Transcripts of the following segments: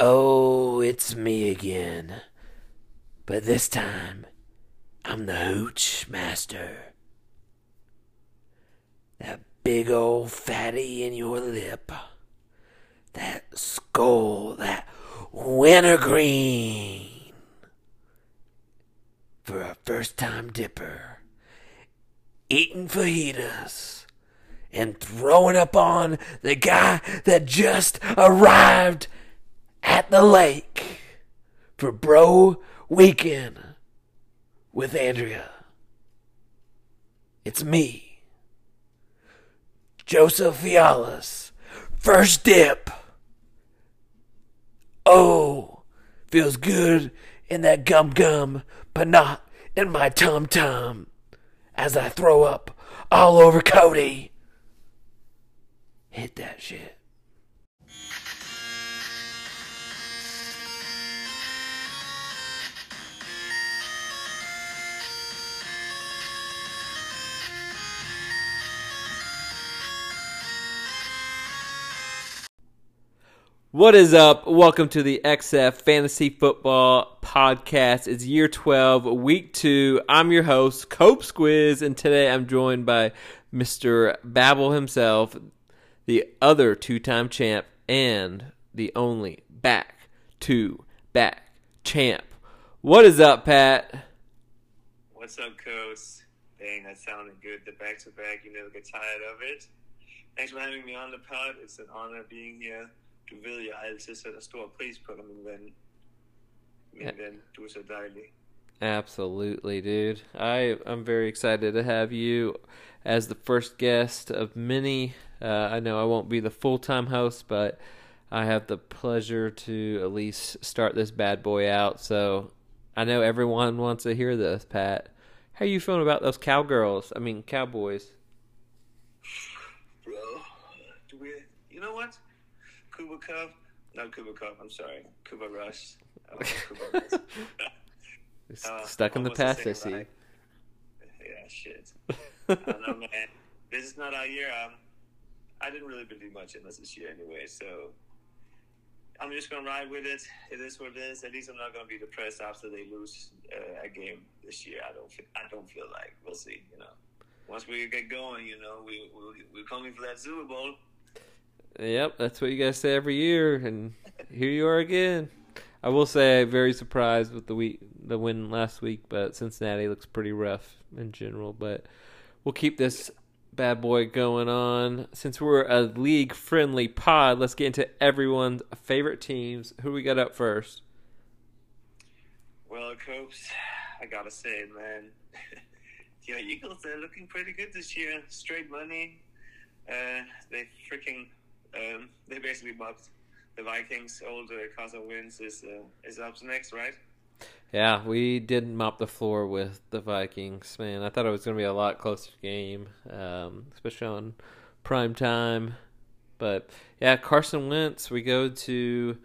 Oh, it's me again. But this time, I'm the hooch master. That big old fatty in your lip. That skull, that wintergreen. For a first time dipper. Eating fajitas. And throwing up on the guy that just arrived at the lake for Bro Weekend with Andrea. It's me, Joseph Fialas. First dip. Oh, feels good in that gum gum, but not in my tum tum as I throw up all over Cody. Hit that shit. What is up? Welcome to the XF Fantasy Football Podcast. It's year 12, week 2. I'm your host, Cope Squiz, and today I'm joined by Mr. Babel himself, the other two time champ, and the only back to back champ. What is up, Pat? What's up, Coast? Dang, that sounded good. The back to back, you never get tired of it. Thanks for having me on the pod. It's an honor being here. Du ved, jeg altid sætter stor pris på dig, min ven. Min Ja. ven, du er så dejlig. Absolutely, dude. I I'm very excited to have you as the first guest of many. Uh, I know I won't be the full time host, but I have the pleasure to at least start this bad boy out. So I know everyone wants to hear this, Pat. How you feeling about those cowgirls? I mean, cowboys. Bro, do we, you know what? Cooper Kupp? Not Cooper Kupp, I'm sorry. Cooper Rush. Like Rush. Uh, Stuck in the past, I see. Yeah, shit. I don't know, man. This is not our year. Um, I didn't really believe much in this this year anyway, so I'm just gonna ride with it. It is what it is. At least I'm not gonna be depressed after they lose uh, a game this year. I don't. Feel, I don't feel like we'll see. You know, once we get going, you know, we, we we're coming for that Super Bowl. Yep, that's what you guys say every year, and here you are again. I will say, I'm very surprised with the week, the win last week, but Cincinnati looks pretty rough in general. But we'll keep this bad boy going on. Since we're a league-friendly pod, let's get into everyone's favorite teams. Who we got up first? Well, Copes, I gotta say, man, your Eagles they're looking pretty good this year. Straight money. Uh, they freaking um, they basically mopped the Vikings. Old uh, Carson Wentz is uh, is up next, right? Yeah, we did mop the floor with the Vikings. Man, I thought it was going to be a lot closer game, um, especially on prime time. But yeah, Carson Wentz. We go to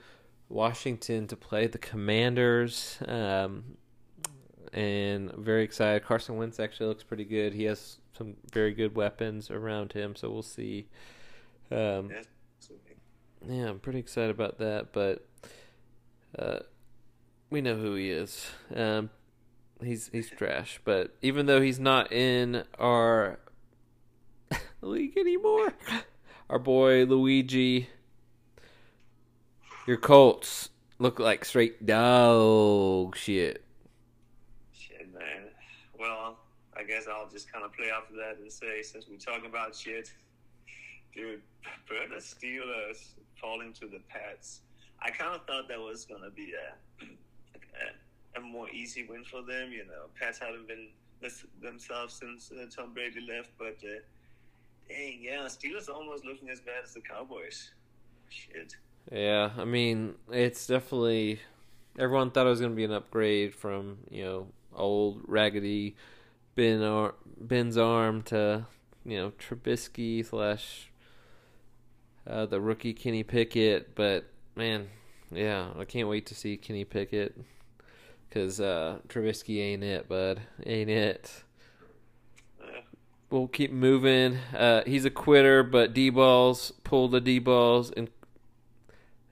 Washington to play the Commanders, um, and very excited. Carson Wentz actually looks pretty good. He has some very good weapons around him, so we'll see. Um, yeah, I'm pretty excited about that, but uh, we know who he is. Um, he's he's trash, but even though he's not in our league anymore, our boy Luigi, your Colts look like straight dog shit. Shit, man. Well, I guess I'll just kind of play off of that and say, since we're talking about shit, dude, the Steelers falling to the Pats, I kind of thought that was gonna be a, a a more easy win for them. You know, Pats haven't been themselves since uh, Tom Brady left, but uh, dang, yeah, Steelers almost looking as bad as the Cowboys. Shit. Yeah, I mean, it's definitely everyone thought it was going to be an upgrade from you know old raggedy Ben Ben's arm to you know Trubisky slash uh, the rookie Kenny Pickett, but man, yeah, I can't wait to see Kenny Pickett because uh, Trubisky ain't it, bud, ain't it. We'll keep moving. Uh, he's a quitter, but D balls pulled the D balls and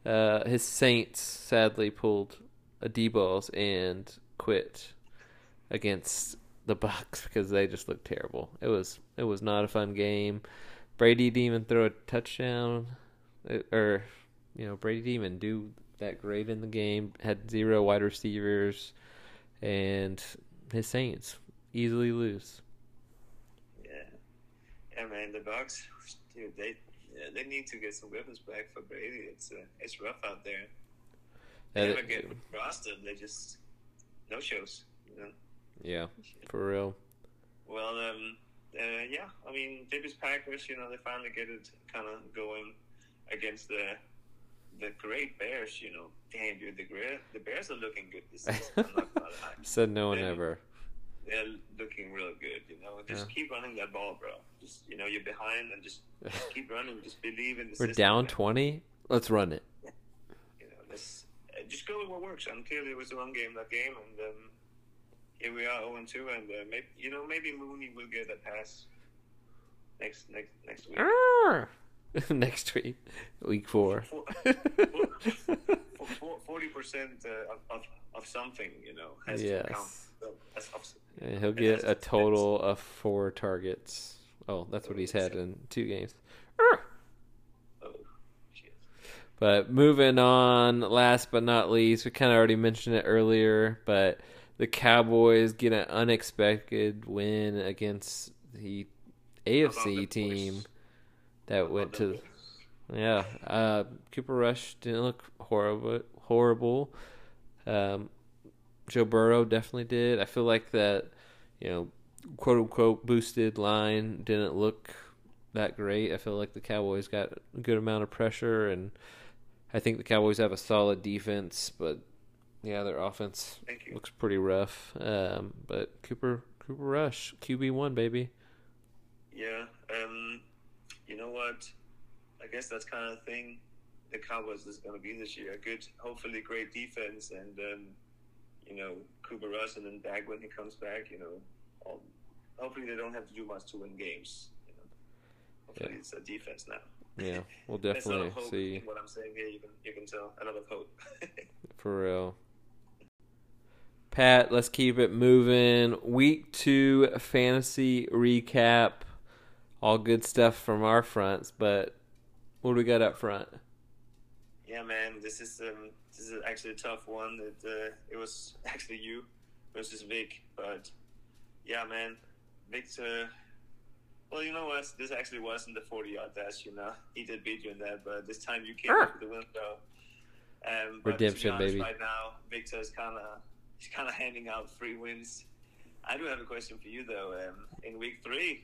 Uh, his Saints sadly pulled a D balls and quit against the Bucks because they just looked terrible. It was it was not a fun game. Brady didn't even throw a touchdown, uh, or you know Brady didn't even do that great in the game. Had zero wide receivers, and his Saints easily lose. Yeah, yeah, man. The Bucks, dude, they yeah, they need to get some weapons back for Brady. It's uh, it's rough out there. They never get rostered. They just no shows. You know? yeah, for real. Well, um, uh, yeah. I mean, Davis Packers. You know, they finally get it kind of going against the the great Bears. You know, damn, dude, the great the Bears are looking good this season. I'm not gonna lie. Said no one Yeah. ever. They're looking real good. You know, just Yeah. keep running that ball, bro. Just you know, you're behind, and just keep running. Just believe in the We're system. down man. twenty. Let's run it. You know, let's uh, just go with what works. And clearly, it was the wrong game that game, and um, here we are, 0 and 2, and uh, maybe you know maybe Mooney will get a pass next next next week. Arr! Next week, week four. Forty percent uh, of, of something, you know, has to count. yes. So that's he'll get a total of four targets. Oh, that's what he's had in two games. Arr! oh. But moving on, last but not least, we kind of already mentioned it earlier, but the Cowboys get an unexpected win against the AFC team that went to. Yeah, uh, Cooper Rush didn't look horrible. Horrible. Um, Joe Burrow definitely did. I feel like that, you know, quote unquote boosted line didn't look that great. I feel like the Cowboys got a good amount of pressure, and I think the Cowboys have a solid defense, but yeah, their offense looks pretty rough. Um, but Cooper Cooper Rush QB one baby. Yeah, um, you know what? I guess that's kind of the thing the Cowboys is going to be this year. A good, hopefully, great defense, and um, you know, Cooper Rush and then back when he comes back. You know, all, hopefully they don't have to do much to win games. You know, hopefully Yeah. it's a defense now. Yeah, we'll There's a lot definitely see what I'm saying here. You can you can tell a lot of hope. for real. Pat, let's keep it moving. Week two fantasy recap. All good stuff from our fronts, but what do we got up front? Yeah, man, this is um, this is actually a tough one. It uh, it was actually you versus Vic, but yeah, man, Victor. Well, you know what? This actually wasn't the forty-yard dash. You know, he did beat you in that, but this time you came Ah. up the window. Um, but to be Redemption, honest, baby. Right now, Victor's kind of he's kind of handing out free wins. I do have a question for you though. Um, in week three,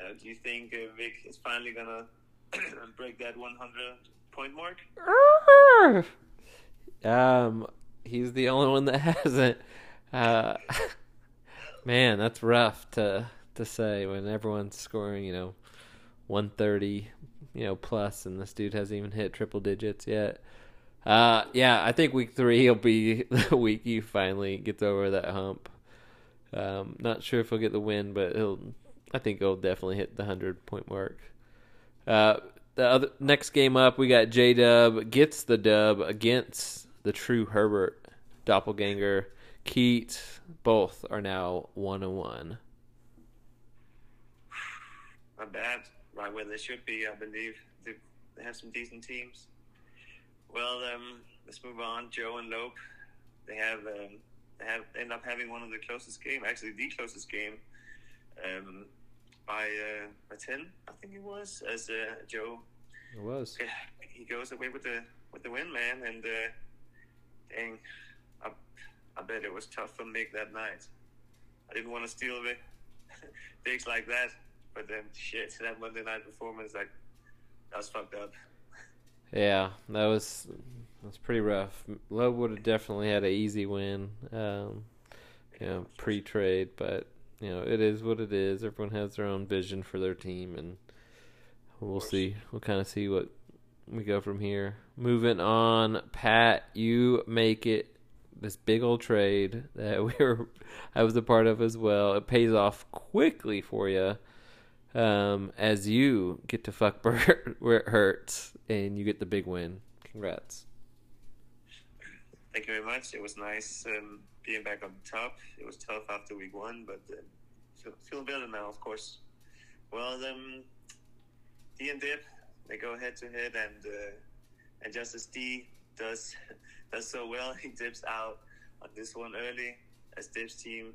uh, do you think uh, Vic is finally gonna break that one hundred point mark? Um, he's the only one that hasn't. Uh, man, that's rough to to say when everyone's scoring, you know, one thirty, you know, plus, and this dude hasn't even hit triple digits yet. Uh, yeah, I think week three will be the week he finally gets over that hump. Um, not sure if he'll get the win, but he'll. I think he'll definitely hit the hundred point mark. Uh, the other next game up, we got J Dub gets the dub against the true Herbert doppelganger. Keat, both are now one and one. Not bad. Right where they should be, I believe. They, they have some decent teams. Well, um, let's move on. Joe and Lope, they have um, they have end up having one of the closest game, actually the closest game, um, by uh, by ten, I think it was. As uh, Joe, It was. Yeah, he goes away with the with the win, man, and uh, dang, I, I bet it was tough for Mick that night. I didn't want to steal the things like that, but then shit, that Monday night performance, like that was fucked up. Yeah, that was that was pretty rough. Love would have definitely had an easy win, um, you know, pre-trade, but you know it is what it is. Everyone has their own vision for their team, and we'll see. We'll kind of see what we go from here. Moving on, Pat, you make it this big old trade that we were, I was a part of as well. It pays off quickly for you um, as you get to fuck Bert where it hurts and you get the big win. Congrats. Thank you very much. It was nice um, being back on top. It was tough after week one, but uh, feel, feel better now, of course. Well, um, D and Dip, they go head to head, and uh, and just as D does does so well, he dips out on this one early. As Dip's team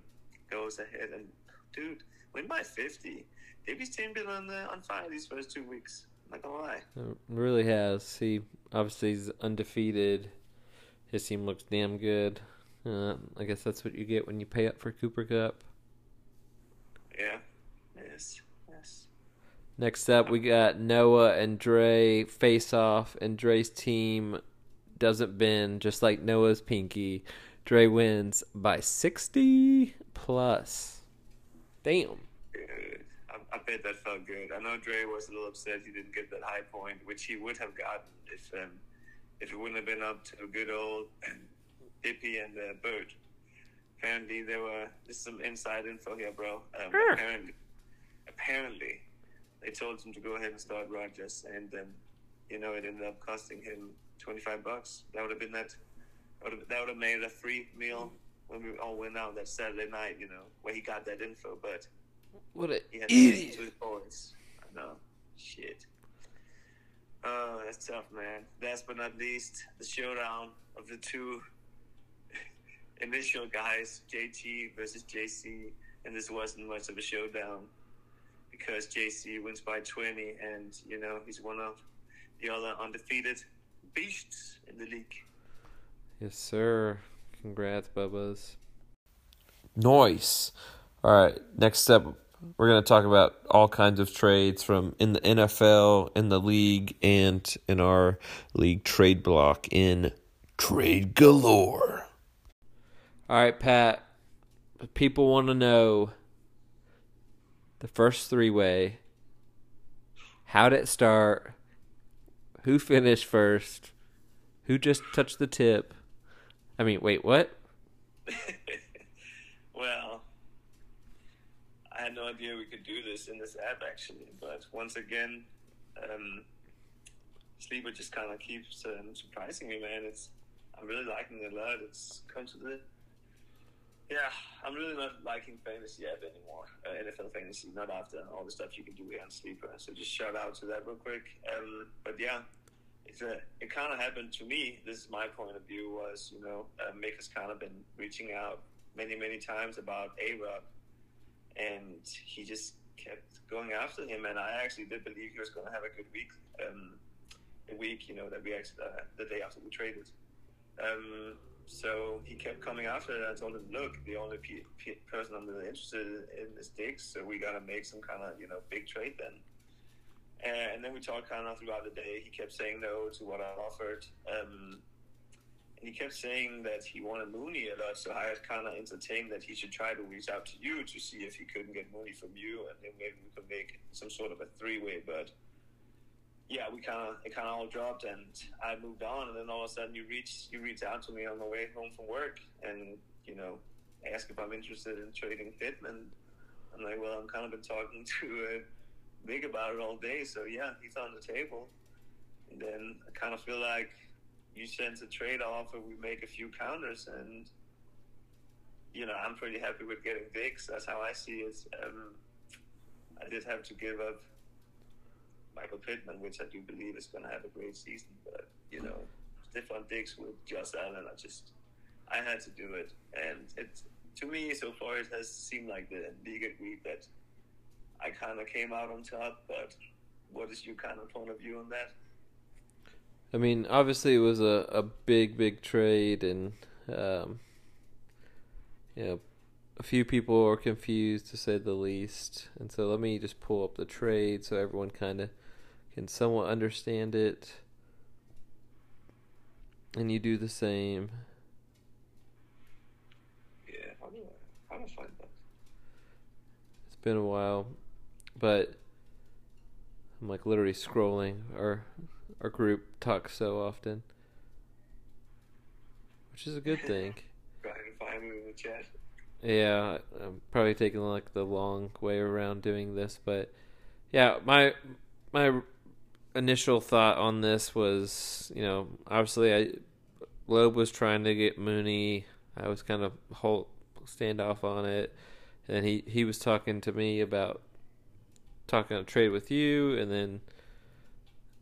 goes ahead and dude, win by fifty. Dip's team been on uh, on fire these first two weeks. I'm Not gonna lie. It really has. He obviously is undefeated. His team looks damn good. Uh, I guess that's what you get when you pay up for Cooper Kupp. Yeah. Yes. Yes. Next up, we got Noah and Dre face off, and Dre's team doesn't bend, just like Noah's pinky. Dre wins by 60 plus. Damn. I, bet that felt good. I know Dre was a little upset he didn't get that high point, which he would have gotten if um, if it wouldn't have been up to a good old Dippy and uh, Bird. Apparently, there were this is some inside info here, bro. Um, Sure. Apparently, apparently, they told him to go ahead and start Rodgers, and um, you know it ended up costing him twenty five bucks. That would have been that. That would have, that would have made a free meal when we all went out that Saturday night. You know where he got that info, but What a he had to idiot. to his voice. I know. Shit. Oh, that's tough, man. Last but not least, the showdown of the two initial guys, JT versus JC. And this wasn't much of a showdown because JC wins by 20, and, you know, he's one of the other undefeated beasts in the league. Yes, sir. Congrats, Bubba's. Nice. All right. Next up, we're going to talk about all kinds of trades from in the NFL, in the league, and in our league trade block in Trade Galore. All right, Pat. People want to know the first three way. How did it start? Who finished first? Who just touched the tip? I mean, wait, what? well, I had no idea we could do this in this app actually, but once again, um, Sleeper just kind of keeps um, surprising me, man. It's I'm really liking it a lot. It's come to the yeah, I'm really not liking fantasy app anymore. Uh, NFL fantasy, not after all the stuff you can do here on Sleeper. So just shout out to that real quick. Um, but yeah, it's a, it kind of happened to me. This is my point of view. Was you know, uh, Mick has kind of been reaching out many many times about A Rod, and he just kept going after him. And I actually did believe he was going to have a good week. Um, a week, you know, that we actually uh, the day after we traded. Um, so he kept coming after it. I told him, look, the only pe- pe- person I'm really interested in is Diggs, so we got to make some kind of, you know, big trade then. And, then we talked kind of throughout the day. He kept saying no to what I offered. Um, he kept saying that he wanted Mooney a lot, so I had kind of entertained that he should try to reach out to you to see if he couldn't get Mooney from you, and then maybe we could make some sort of a three-way, but yeah, we kind of it kind of all dropped, and I moved on. And then all of a sudden, you reach you reach out to me on the way home from work, and you know, ask if I'm interested in trading Pittman. I'm like, well, I'm kind of been talking to uh, Big about it all day, so yeah, he's on the table. And then I kind of feel like you sent a trade offer, we make a few counters, and you know, I'm pretty happy with getting Diggs. That's how I see it. Um, I did have to give up Michael Pittman, which I do believe is going to have a great season. But you know, Stefon Diggs with Josh Allen, I just I had to do it, and it to me so far it has seemed like the league agreed that I kind of came out on top. But what is your kind of point of view on that? I mean, obviously it was a, a big, big trade, and um, you know, a few people are confused to say the least. And so let me just pull up the trade so everyone kind of can somewhat understand it. And you do the same. Yeah, how do I how do I find that? It's been a while, but I'm like literally scrolling. Our our group talks so often, which is a good thing. Go ahead and find me in the chat. Yeah, I'm probably taking like the long way around doing this, but yeah, my my initial thought on this was, you know, obviously I Loeb was trying to get Mooney. I was kind of hold standoff on it, and he he was talking to me about talking a trade with you, and then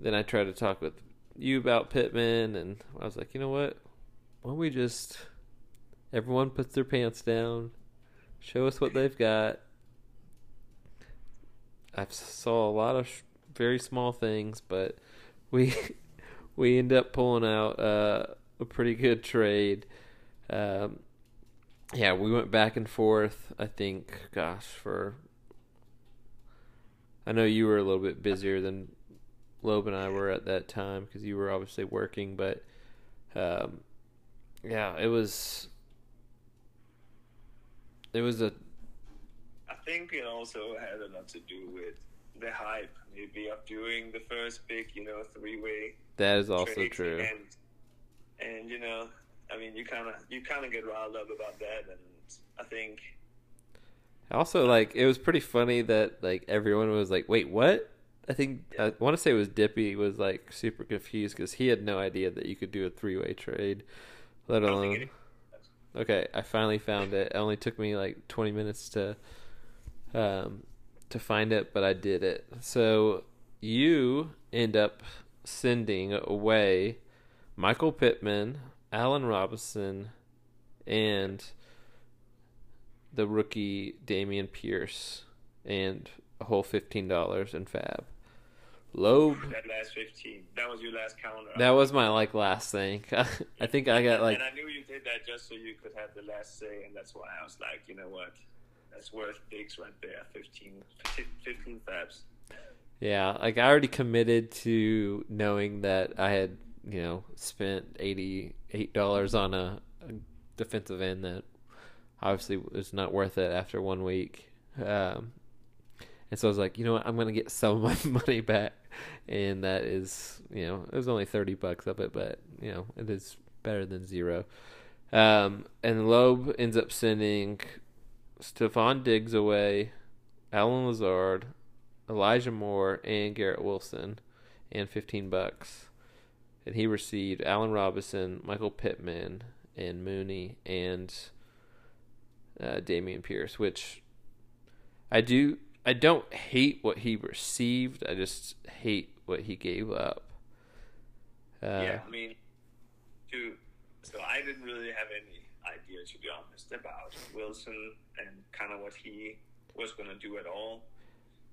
then I tried to talk with you about Pittman, and I was like, you know what? Why don't we just everyone puts their pants down, show us what they've got. I saw a lot of sh- very small things, but we we end up pulling out uh, a pretty good trade. Um, yeah, we went back and forth. I think, gosh, for I know you were a little bit busier than Loeb and I were at that time because you were obviously working, but um, yeah, it was it was a I think it also had a lot to do with the hype, maybe of doing the first big, you know, three-way. that is also true. And and you know, I mean, you kind of you kind of get riled up about that, and I think Also, like it was pretty funny that like everyone was like, "Wait, what?" I think I want to say it was Dippy was like super confused because he had no idea that you could do a three way trade, let alone. Okay, I finally found it. It only took me like 20 minutes to um to find it, but I did it. So you end up sending away Michael Pittman, Allen Robinson, and the rookie Dameon Pierce, and a whole fifteen dollars in Fab. Loeb. that last fifteen. That was your last counter. That was my like last thing. I think I got like and I knew you did that just so you could have the last say, and that's why I was like, you know what, that's worth Diggs right there. 15, 15 fabs. Yeah, like I already committed to knowing that I had, you know, spent eighty eight dollars on a, a defensive end that obviously was not worth it after one week. Um, and so I was like, you know what, I'm gonna get some of my money back, and that is, you know, it was only thirty bucks of it, but you know, it is better than zero. Um, and Loeb ends up sending Stefon Diggs away, Allen Lazard, Elijah Moore and Garrett Wilson, and fifteen bucks. And he received Allen Robinson, Michael Pittman, and Mooney and uh, Dameon Pierce, which I do. I don't hate what he received. I just hate what he gave up. Uh, yeah, I mean, to so I didn't really have any idea, to be honest, about Wilson and kind of what he was going to do at all.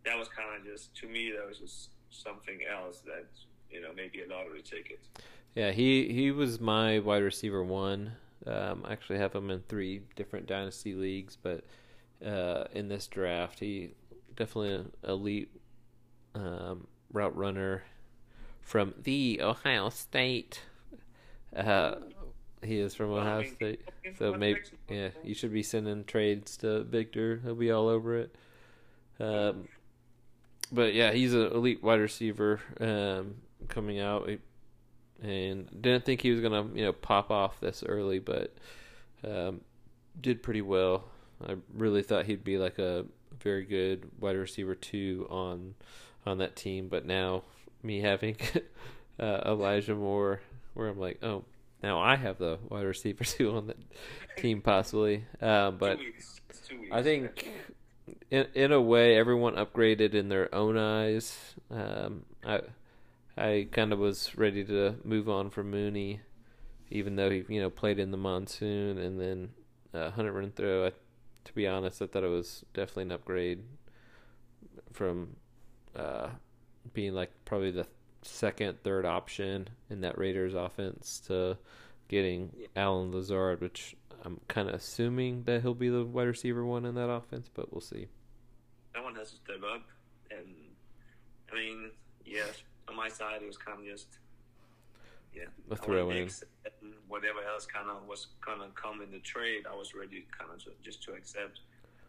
That was kind of just to me. That was just something else that you know maybe a lottery ticket. Yeah, he he was my wide receiver one. Um, I actually have him in three different dynasty leagues, but uh, in this draft, he definitely an elite um, route runner from the Ohio State. Uh, he is from Ohio State, so maybe yeah, you should be sending trades to Victor. He'll be all over it. Um, but yeah, he's an elite wide receiver um, coming out, and didn't think he was gonna you know pop off this early, but um, did pretty well. I really thought he'd be like a very good wide receiver two on on that team, but now me having uh, Elijah Moore, where I'm like, oh, now I have the wide receiver two on the team possibly, um, but. two weeks. Two weeks. I think, in in a way, everyone upgraded in their own eyes. Um, I I kind of was ready to move on from Mooney, even though he you know played in the monsoon and then uh, Hunter Renfrow. I, to be honest, I thought it was definitely an upgrade from uh, being like probably the second, third option in that Raiders offense to getting Allen Lazard, which I'm kind of assuming that he'll be the wide receiver one in that offense, but we'll see. someone has to step up, and I mean, yes, on my side, it was kind of just yeah, A I throw in. and whatever else kind of was gonna come in the trade, I was ready kind of to, just to accept.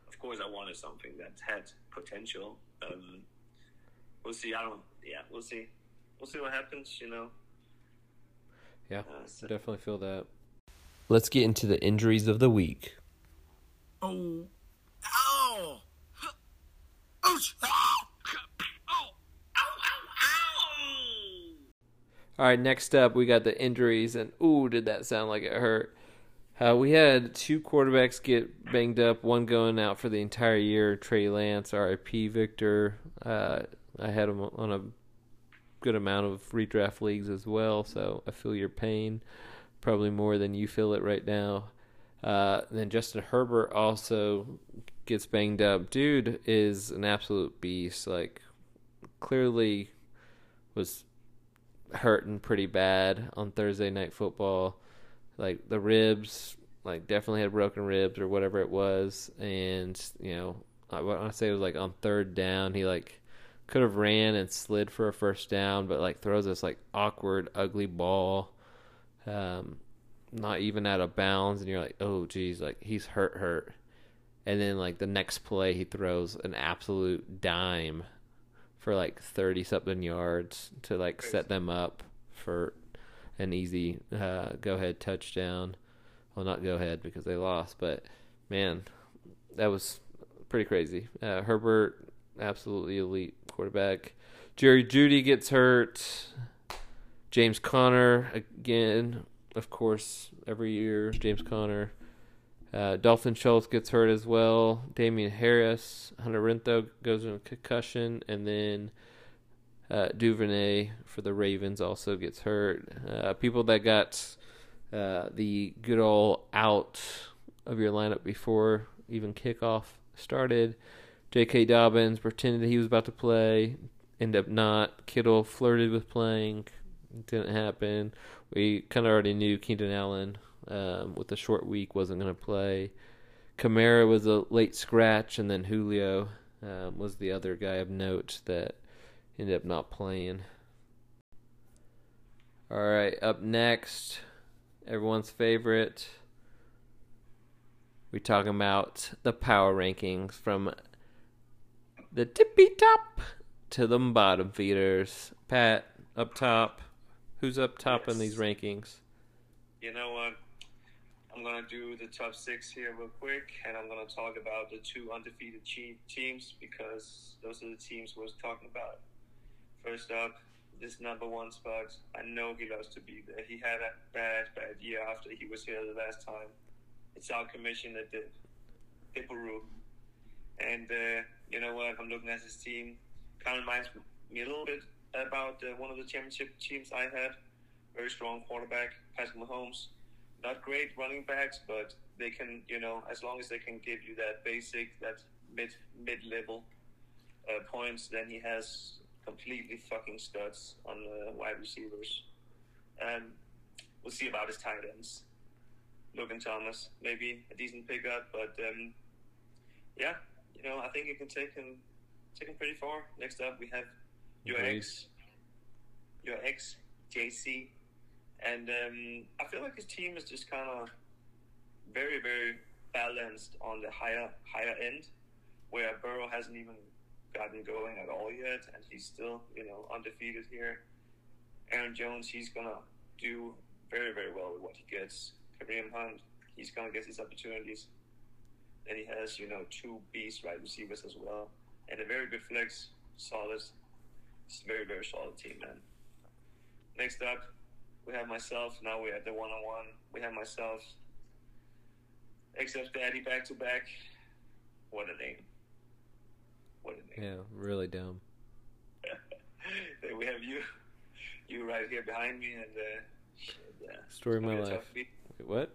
Of course, I wanted something that had potential. Um, we'll see. I don't. Yeah, we'll see. We'll see what happens. You know. Yeah, Uh, so- definitely feel that. Let's get into the injuries of the week. Oh. Ow! Ouch! Ow! Ow! Ow! Ow! All right, next up we got the injuries, and ooh, did that sound like it hurt? Uh, we had two quarterbacks get banged up, one going out for the entire year. Trey Lance, RIP Victor. Uh, I had him on a good amount of redraft leagues as well, so I feel your pain probably more than you feel it right now. Uh, then Justin Herbert also gets banged up. Dude is an absolute beast. Like, clearly was hurting pretty bad on Thursday night football. Like the ribs, like definitely had broken ribs or whatever it was, and you know, I want to say it was like on third down, he like could have ran and slid for a first down, but like throws this like awkward, ugly ball, um, not even out of bounds, and you're like, oh geez, like he's hurt, hurt. And then like the next play, he throws an absolute dime for like thirty something yards to like set them up for an easy uh, go ahead touchdown. Well, not go ahead because they lost, but man, that was pretty crazy. Uh, Herbert, absolutely elite quarterback. Jerry Jeudy gets hurt. James Conner again, of course, every year. James Conner. Uh, Dalton Schultz gets hurt as well. Damien Harris, Hunter Renfrow goes in a concussion, and then uh, Duvernay for the Ravens also gets hurt. Uh, people that got uh, the good old out of your lineup before even kickoff started. J.K. Dobbins pretended he was about to play, end up not. Kittle flirted with playing, didn't happen. We kind of already knew Keenan Allen um, with a short week wasn't going to play. Kamara was a late scratch, and then Julio um, was the other guy of note that ended up not playing. All right, up next, everyone's favorite. We're talking about the power rankings from the tippy top to the bottom feeders. Pat, up top. Who's up top in these rankings? You know what? I'm gonna do the top six here real quick, and I'm gonna talk about the two undefeated teams because those are the teams we was talking about. First up, this number one spot. I know he loves to be there. He had a bad, bad year after he was here the last time. It's our commission commissioner, the Hipperoo. And uh, you know what? I'm looking at his team. Kind of reminds me a little bit about uh, one of the championship teams I had. Very strong quarterback, Patrick Mahomes. Not great running backs, but they can, you know, as long as they can give you that basic, that mid mid level uh, points, then he has completely fucking studs on the wide receivers. And we'll see about his tight ends. Logan Thomas, maybe a decent pickup, but um, yeah, you know, I think you can take him take him pretty far. Next up, we have your Agreed. ex, your ex JC, and um, I feel like his team is just kind of very very balanced on the higher higher end, where Burrow hasn't even gotten going at all yet, and he's still you know undefeated here. Aaron Jones, he's gonna do very very well with what he gets. Kareem Hunt, he's gonna get his opportunities. Then he has you know two beast wide receivers as well, and a very good flex, solid. It's a very very solid team, man. Next up, we have myself. Now we're at the one on one. We have myself, except Daddy back to back. What a name! What a name! Yeah, really dumb. then we have you, you right here behind me, and uh, yeah. Story of my It's gonna be a life. Wait, what?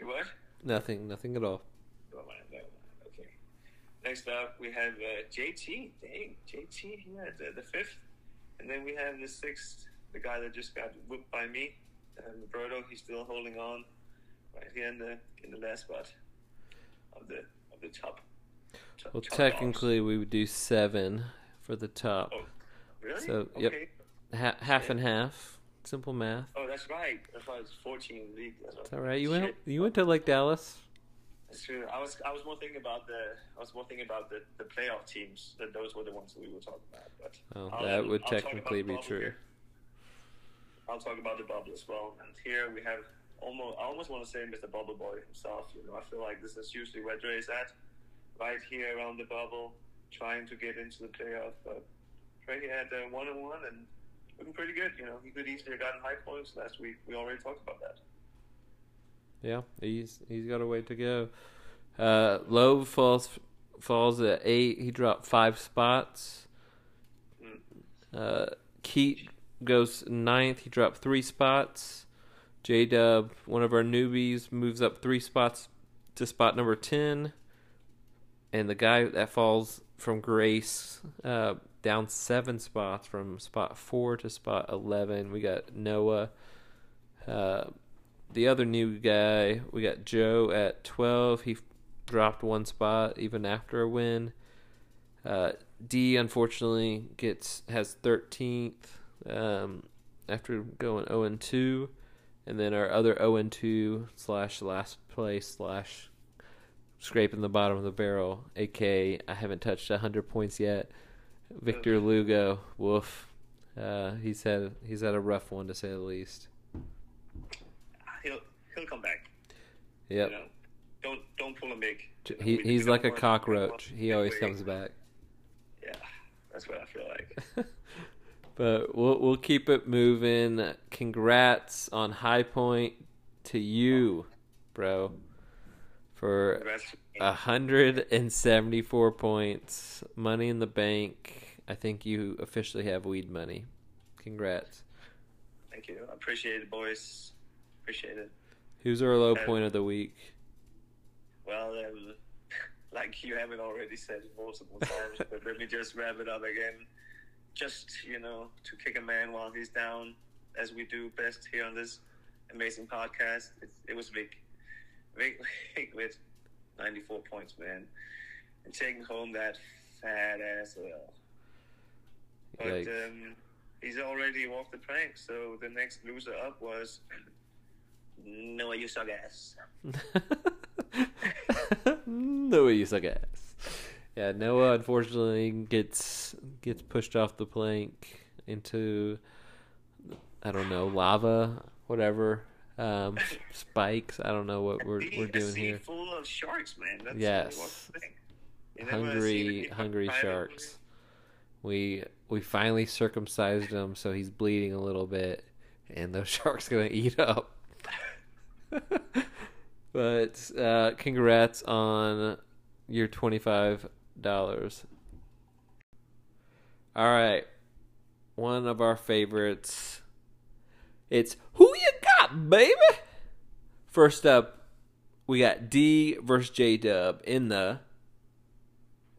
You what? Nothing. Nothing at all. Never mind, never mind. Okay. Next up, we have uh, JT. Dang, JT here at the, the fifth, and then we have the sixth, the guy that just got whipped by me, um, Roberto. He's still holding on, right here in the in the last spot of the of the top. top Well, top technically, we would do seven for the top. Oh, really? so, yep. Ha- half and half. Simple math. Oh, that's right. That's why it's 14 in the league. That's that right? You went. You went to like Dallas. That's true. I was I was more thinking about the I was more thinking about the, the playoff teams. That those were the ones that we were talking about. But Oh, I'll- that would I'll technically be true. here. I'll talk about the bubble as well. And here we have almost I almost want to say Mr. Bubble Boy himself. You know, I feel like this is usually where Dre is at, right here around the bubble, trying to get into the playoff. But Dre had uh, one and one, and looking pretty good. You know, he could easily have gotten high points last week. We already talked about that. Yeah, he's he's got a way to go. Uh, Loeb falls falls at eight. He dropped five spots. Uh, Keat goes ninth. He dropped three spots. J Dub, one of our newbies, moves up three spots to spot number ten. And the guy that falls from Grace uh, down seven spots from spot four to spot eleven. We got Noah. Uh, the other new guy, we got Joe at twelve. He dropped one spot even after a win. Uh, D unfortunately gets has thirteenth um, after going zero and two, and then our other zero and two slash last place slash scraping the bottom of the barrel. AK I haven't touched hundred points yet. Victor Lugo, woof. Uh, he's had he's had a rough one to say the least. He'll he'll come back. Yep. You know, don't don't pull a Mick. He he's like a cockroach. He always comes back. Yeah, that's what I feel like. But we'll we'll keep it moving. Congrats on High Point to you, bro, for a hundred and seventy four points, money in the bank. I think you officially have weed money. Congrats. Thank you. I appreciate it, boys. Appreciate it. Who's our low Uh, point of the week? Well, um, like you haven't already said multiple times, but let me just wrap it up again. Just, you know, to kick a man while he's down, as we do best here on this amazing podcast. It, it was Vic. Vic, Vic with 94 points, man. And taking home that fat ass L. But um, he's already walked the plank, so the next loser up was Noah, you suck ass. no, you suck ass. Yeah, Noah unfortunately gets gets pushed off the plank into I don't know lava, whatever, um, spikes. I don't know what we're we're doing here. full of sharks, man. That's Yes. thing. You never see Hungry, hungry sharks. We we finally circumcised him, so he's bleeding a little bit, and those sharks gonna eat up. but uh, congrats on your twenty five dollars. All right, one of our favorites. It's who you got, baby. First up, we got D versus J Dub in the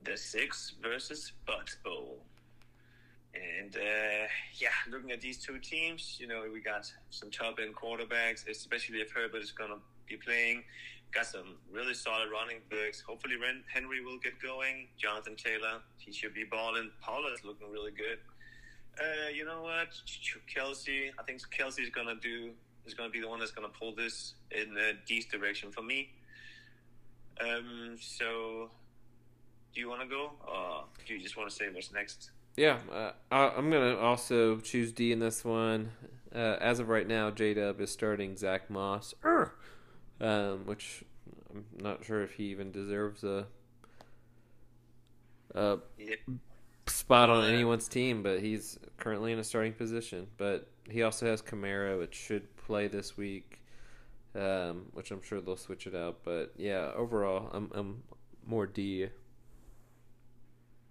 The six versus Bucks Bowl. And uh, yeah, looking at these two teams, you know, we got some top end quarterbacks, especially if Herbert is going to be playing. Got some really solid running backs. Hopefully, Henry will get going. Jonathan Taylor, he should be balling. Pollard's looking really good. Uh, you know what? Kelce, I think Kelce is gonna do is gonna be the one that's gonna pull this in uh, D's direction for me. Um, so do you want to go, or do you just want to say what's next? Yeah, uh, I, I'm gonna also choose D in this one. Uh, as of right now, J Dub is starting Zach Moss, Urgh. Um, which I'm not sure if he even deserves a, a Yeah, spot on anyone's team, but he's currently in a starting position. But he also has Kamara, which should play this week, um, which I'm sure they'll switch it out. But yeah, overall, I'm I'm more D.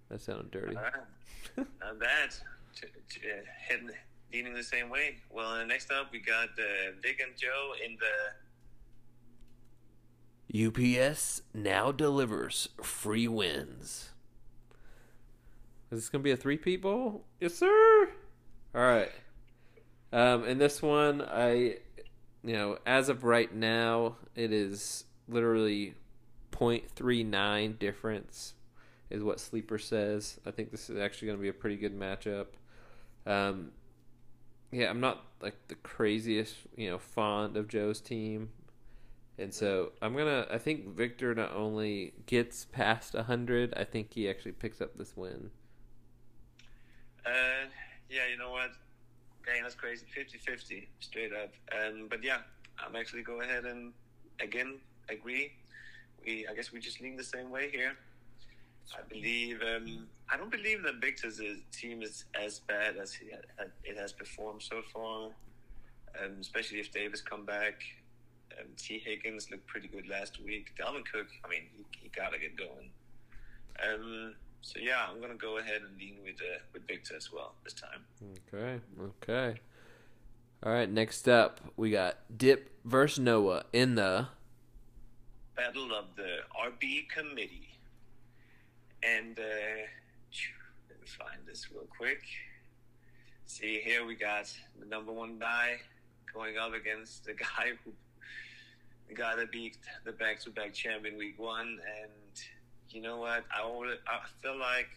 That sounded dirty. right. not bad. T- t- heading leaning the same way. Well, uh, next up we got uh, and Joe in the UPS now delivers free wins. Is this gonna be a three people? Yes, sir. All right. Um, in this one, I, you know, as of right now, it is literally 0.39 difference, is what Sleeper says. I think this is actually gonna be a pretty good matchup. Um, yeah, I'm not like the craziest, you know, fond of Joe's team. And so I'm gonna. I think Victor not only gets past hundred, I think he actually picks up this win. Uh, yeah, you know what? Dang, that's crazy. 50-50, straight up. Um, but yeah, I'm actually go ahead and again agree. We, I guess we just lean the same way here. I believe. Um, I don't believe that Victor's team is as bad as it has performed so far. Um, especially if Davis come back. Um, Tee Higgins looked pretty good last week. Dalvin Cook, I mean, he, he gotta get going. Um, so yeah, I'm gonna go ahead and lean with uh, with Victor as well this time. Okay. Okay. All right. Next up, we got Dip versus Noah in the. Battle of the RB committee, and uh, let me find this real quick. See here, we got the number one guy going up against the guy who that beat the back-to-back champion week one, and you know what? I I feel like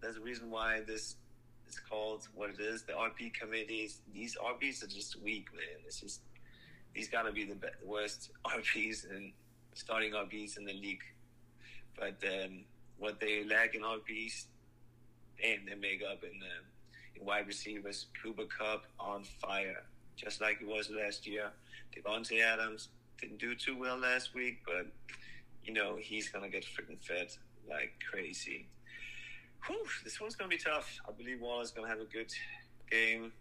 there's a reason why this is called what it is. The RB committees, these RBs are just weak, man. It's just these gotta be the be- worst RBs and starting RBs in the league. But um, what they lack in RBs, and they make up in, uh, in wide receivers. Cooper Kupp on fire, just like he was last year. Davante Adams didn't do too well last week, but you know, he's gonna get freaking fed like crazy. Whew, this one's gonna be tough. I believe Waller's gonna have a good game.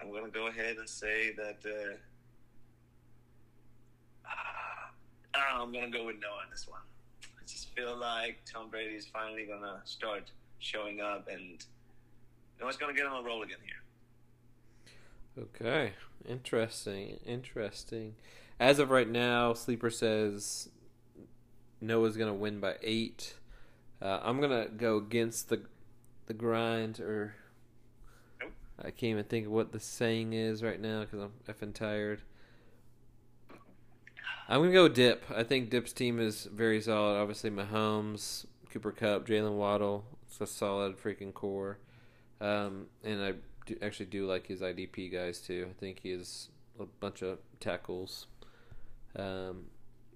I'm gonna go ahead and say that uh, ah, I'm gonna go with Noah on this one. I just feel like Tom Brady is finally gonna start showing up, and know, it's gonna get on a roll again here. Okay. Interesting. Interesting. As of right now, Sleeper says Noah's gonna win by eight. Uh, I'm gonna go against the the grind, or Nope. I can't even think of what the saying is right now because I'm effing tired. I'm gonna go Dip. I think Dip's team is very solid. Obviously, Mahomes, Cooper Kupp, Jaylen Waddle. It's a solid freaking core. Um, and I do, actually do like his IDP guys too. I think he has a bunch of tackles. Um,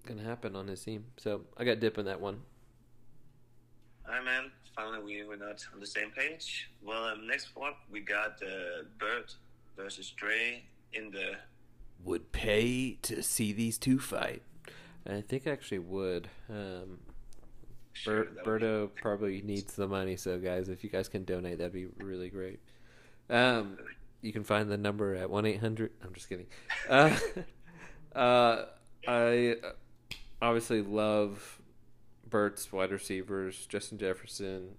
gonna happen on his team. So I got Dip in that one. All right, man. Finally, we were not on the same page. Well, um, next one we got uh, Bert versus Dre in the Would pay to see these two fight. I think I actually would. Um, Sure, Bert, that would be- Berto probably needs the money, so guys, if you guys can donate, that'd be really great. Um, you can find the number at one eight hundred. I'm just kidding. Uh, uh, I obviously love Burt's wide receivers, Justin Jefferson,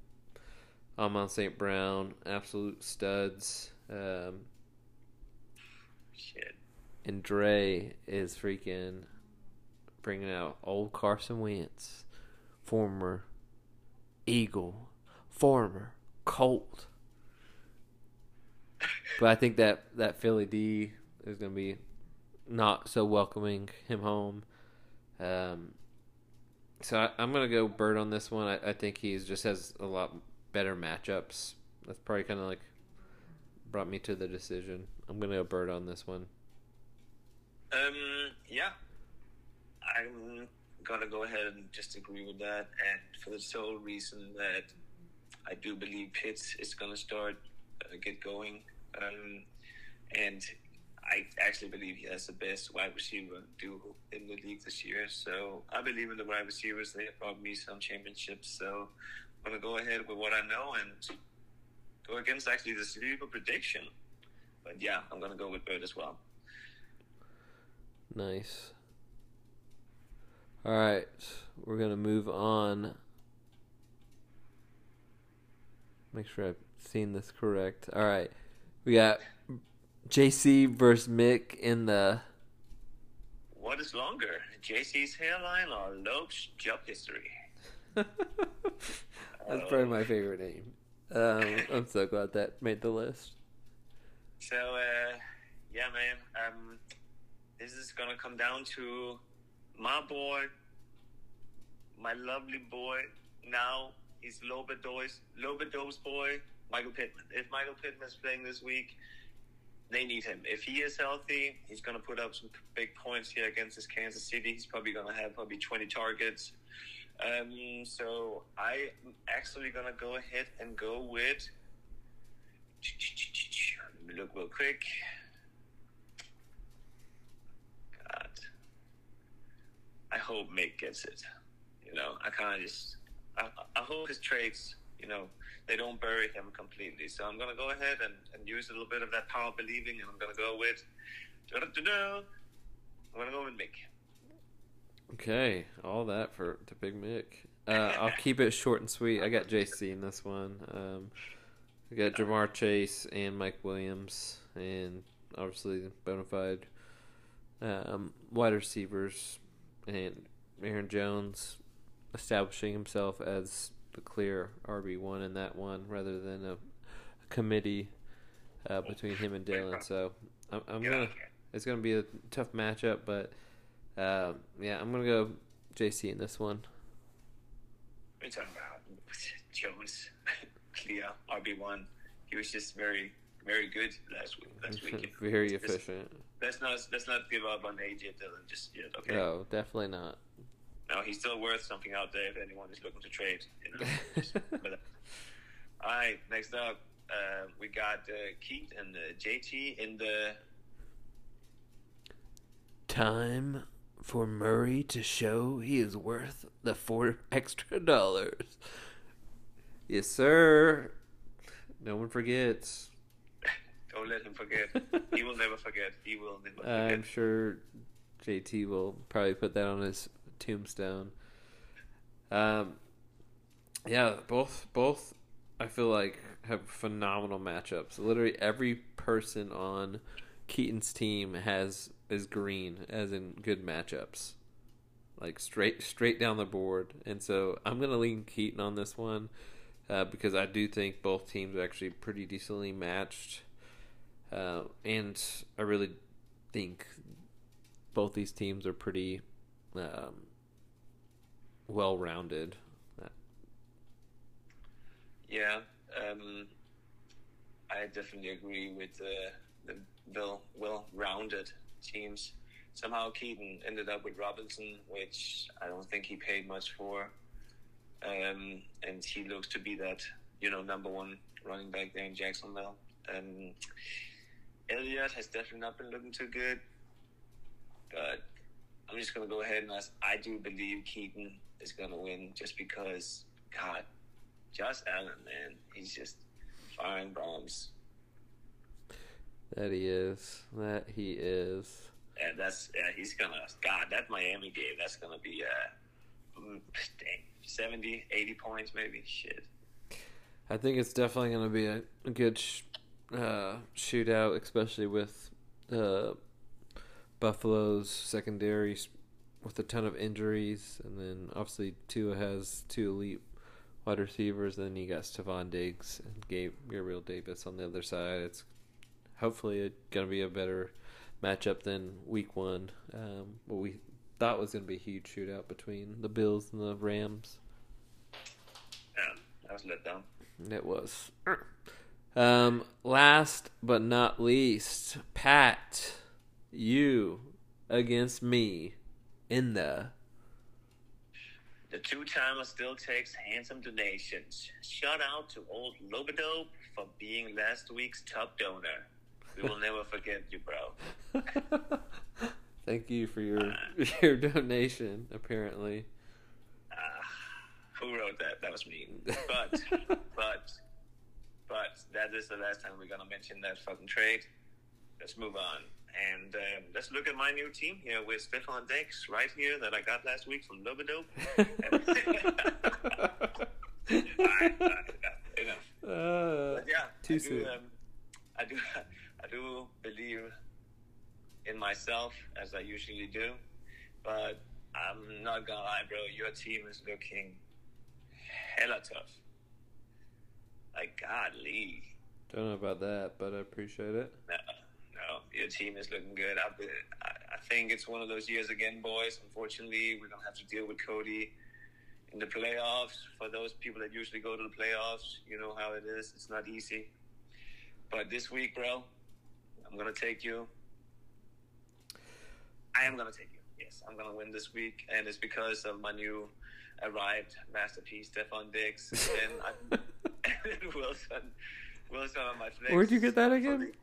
Amon St. Brown, absolute studs. Um, Shit. and Dre is freaking bringing out old Carson Wentz, former Eagle, former Colt. But I think that that Philly D is going to be not so welcoming him home. Um, so I, I'm going to go Bird on this one. I, I think he's just has a lot better matchups. That's probably kind of like brought me to the decision. I'm going to go Bird on this one. Um, yeah. I'm gonna go ahead and just agree with that, and for the sole reason that I do believe Pitts is gonna start uh, get going, um, and I actually believe he has the best wide receiver duo in the league this year. So I believe in the wide receivers. They have brought me some championships. So I'm gonna go ahead with what I know and go against actually the sleeper prediction. But yeah, I'm gonna go with Bird as well. Nice. All right, we're gonna move on. Make sure I've seen this correct. All right, we got JC versus Mick in the. What is longer, JC's hairline or Loeb's job history? That's probably my favorite name. Um, I'm so glad that made the list. So, uh, yeah, man. Um, this is gonna come down to my boy, my lovely boy. Now he's Lobado's Lobado's boy, Michael Pittman. If Michael Pittman is playing this week, they need him. If he is healthy, he's gonna put up some big points here against this Kansas City. He's probably gonna have probably 20 targets. Um, so I'm actually gonna go ahead and go with. Let me look real quick. God, I hope Mick gets it. You know, I kind of just I, I hope his trades, you know, they don't bury him completely. So I'm gonna go ahead and, and use a little bit of that power of believing, and I'm gonna go with. I'm gonna go with Mick. Okay, all that for the Big Mick. Uh, I'll keep it short and sweet. I got JC in this one. Um, I got Ja'Marr Chase and Mike Williams, and obviously bona fide um, wide receivers, and Aaron Jones establishing himself as the clear RB one in that one, rather than a, a committee uh, between him and Dillon. So I'm, I'm gonna. It's gonna be a tough matchup, but uh, yeah, I'm gonna go JC in this one. Are talking about? Jones, clear RB one. He was just very, very good last week. Last week. Very Let's- efficient. Let's not let's not give up on AJ Dillon just yet. Okay. No, definitely not. No, he's still worth something out there if anyone is looking to trade. You know. But, uh, all right, next up, uh, we got uh, Keith and uh, JT in the. Time for Murray to show he is worth the four extra dollars. Yes, sir. No one forgets. Don't let him forget. he will never forget. He will never forget. I'm sure JT will probably put that on his tombstone. Um, yeah, both both I feel like have phenomenal matchups. Literally every person on Keaton's team has is green, as in good matchups, like straight straight down the board. And so I'm gonna lean Keaton on this one uh, because I do think both teams are actually pretty decently matched. Uh, and I really think both these teams are pretty um, well rounded. Yeah, um, I definitely agree with uh, the well, well-rounded teams. Somehow Keaton ended up with Robinson, which I don't think he paid much for, um, and he looks to be that you know number one running back there in Jacksonville. Um, Elliott has definitely not been looking too good, but I'm just gonna go ahead and ask. I do believe Keaton is gonna win just because God, Josh Allen, man, he's just firing bombs. That he is. That he is. And that's yeah, he's gonna God, that Miami game, that's gonna be uh mm, dang, 70, 80 points maybe. Shit. I think it's definitely going to be a, a good sh- uh, shootout, especially with uh, Buffalo's secondary with a ton of injuries, and then obviously Tua has two elite wide receivers. And then you got Stefon Diggs and Gabe, Gabriel Davis on the other side. It's hopefully going to be a better matchup than Week One. Um, what we thought was going to be a huge shootout between the Bills and the Rams. Yeah, I was let down. It was. Um, last but not least, Pat, you against me in the The two timer still takes handsome donations. Shout out to old Lobadope for being last week's top donor. We will never forget you, bro. Thank you for your your donation. Apparently, Uh, who wrote that? That was me. But, but, but that is the last time we're gonna mention that fucking trade. Let's move on and um, let's look at my new team here with Stefon Diggs right here that I got last week from Lobadope. Alright, alright, enough, enough. uh, yeah, Too I do, soon. um, I do, I do believe in myself as I usually do, but I'm not gonna lie, bro. Your team is looking hella tough. Like godly, don't know about that, but I appreciate it. no, no, your team is looking good. I, I think it's one of those years again, boys. Unfortunately, we're gonna have to deal with Cody in the playoffs. For those people that usually go to the playoffs, you know how it is. It's not easy. But this week, bro, I'm gonna take you. I am gonna take you. Yes, I'm gonna win this week, and it's because of my new arrived masterpiece, Stefon Diggs, and, I, and Wilson. Wilson on my flex. Where'd you get that again?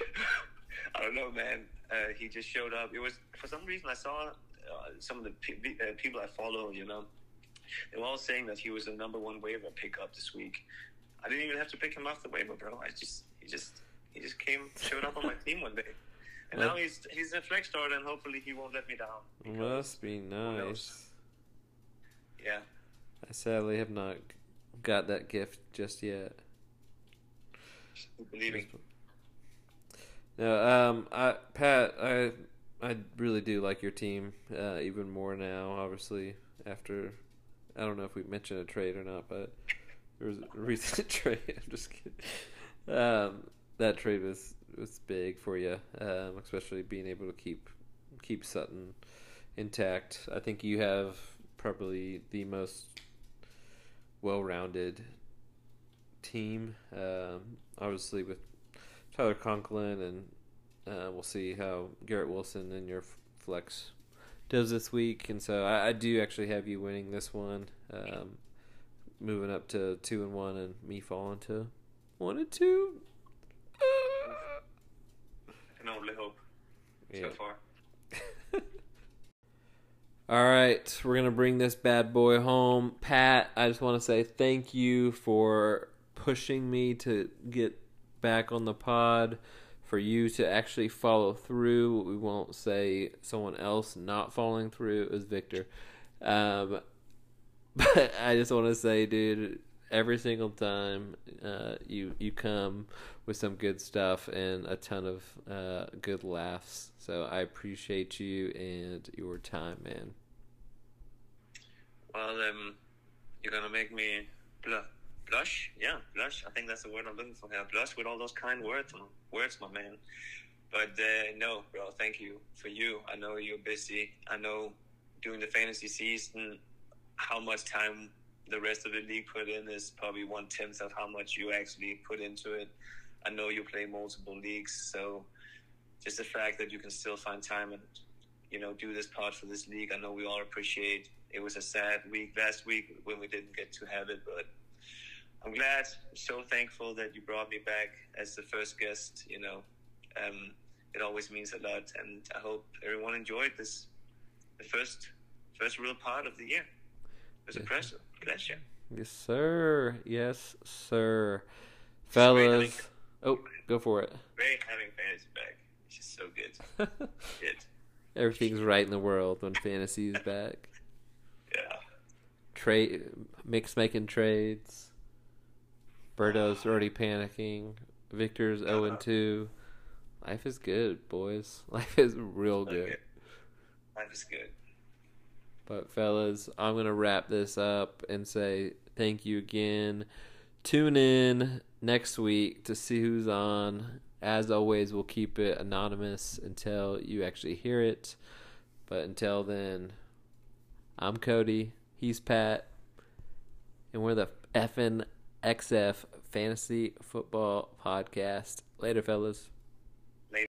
I don't know, man. Uh, he just showed up. It was for some reason I saw uh, some of the pe- uh, people I follow, you know, they were all saying that he was the number one waiver pickup this week. I didn't even have to pick him off the waiver, bro. I just he just he just came showed up on my team one day, and now he's he's a flex starter, and hopefully he won't let me down. Must be nice. Yeah, I sadly have not got that gift just yet. believing. Um, I Pat, I I really do like your team uh, even more now. Obviously, after I don't know if we mentioned a trade or not, but there was a recent trade. I'm just kidding. Um, that trade was was big for you, um, especially being able to keep keep Sutton intact. I think you have probably the most well-rounded team. Um, obviously, with Tyler Conklin, and uh, we'll see how Garrett Wilson and your flex does this week. And so I, I do actually have you winning this one, um, moving up to two and one, and me falling to one and two. I can only hope Yeah. so far. All right, we're gonna bring this bad boy home. Pat, I just want to say thank you for pushing me to get back on the pod. For you to actually follow through, we won't say someone else not following through is Victor. Um, but I just want to say, dude, every single time uh, you you come with some good stuff and a ton of uh, good laughs. So I appreciate you and your time, man. Well, um, you're gonna make me blush. Blush? Yeah, blush. I think that's the word I'm looking for here. Blush with all those kind words, words, my man. But uh, no, bro. Thank you for you. I know you're busy. I know during the fantasy season, how much time the rest of the league put in is probably one tenth of how much you actually put into it. I know you play multiple leagues, so just the fact that you can still find time and you know do this part for this league, I know we all appreciate. It was a sad week last week when we didn't get to have it, but I'm glad. I'm so thankful that you brought me back as the first guest. You know, um, it always means a lot, and I hope everyone enjoyed this, the first first real part of the year. It was a pleasure. Pleasure. Yes, sir. Yes, sir. great having- Fellas. Oh, go for it. Great having fantasy back. It's just so good. Good. Everything's right in the world when fantasy is back. Yeah. Trade, mix making trades. Birdo's already panicking. Victor's zero oh and two. Life is good, boys. Life is real good. Okay. Life is good. But fellas, I'm gonna wrap this up and say thank you again. Tune in next week to see who's on. As always, we'll keep it anonymous until you actually hear it. But until then, I'm Cody. He's Pat, and we're the FN XF Fantasy Football Podcast. Later, fellas. Later.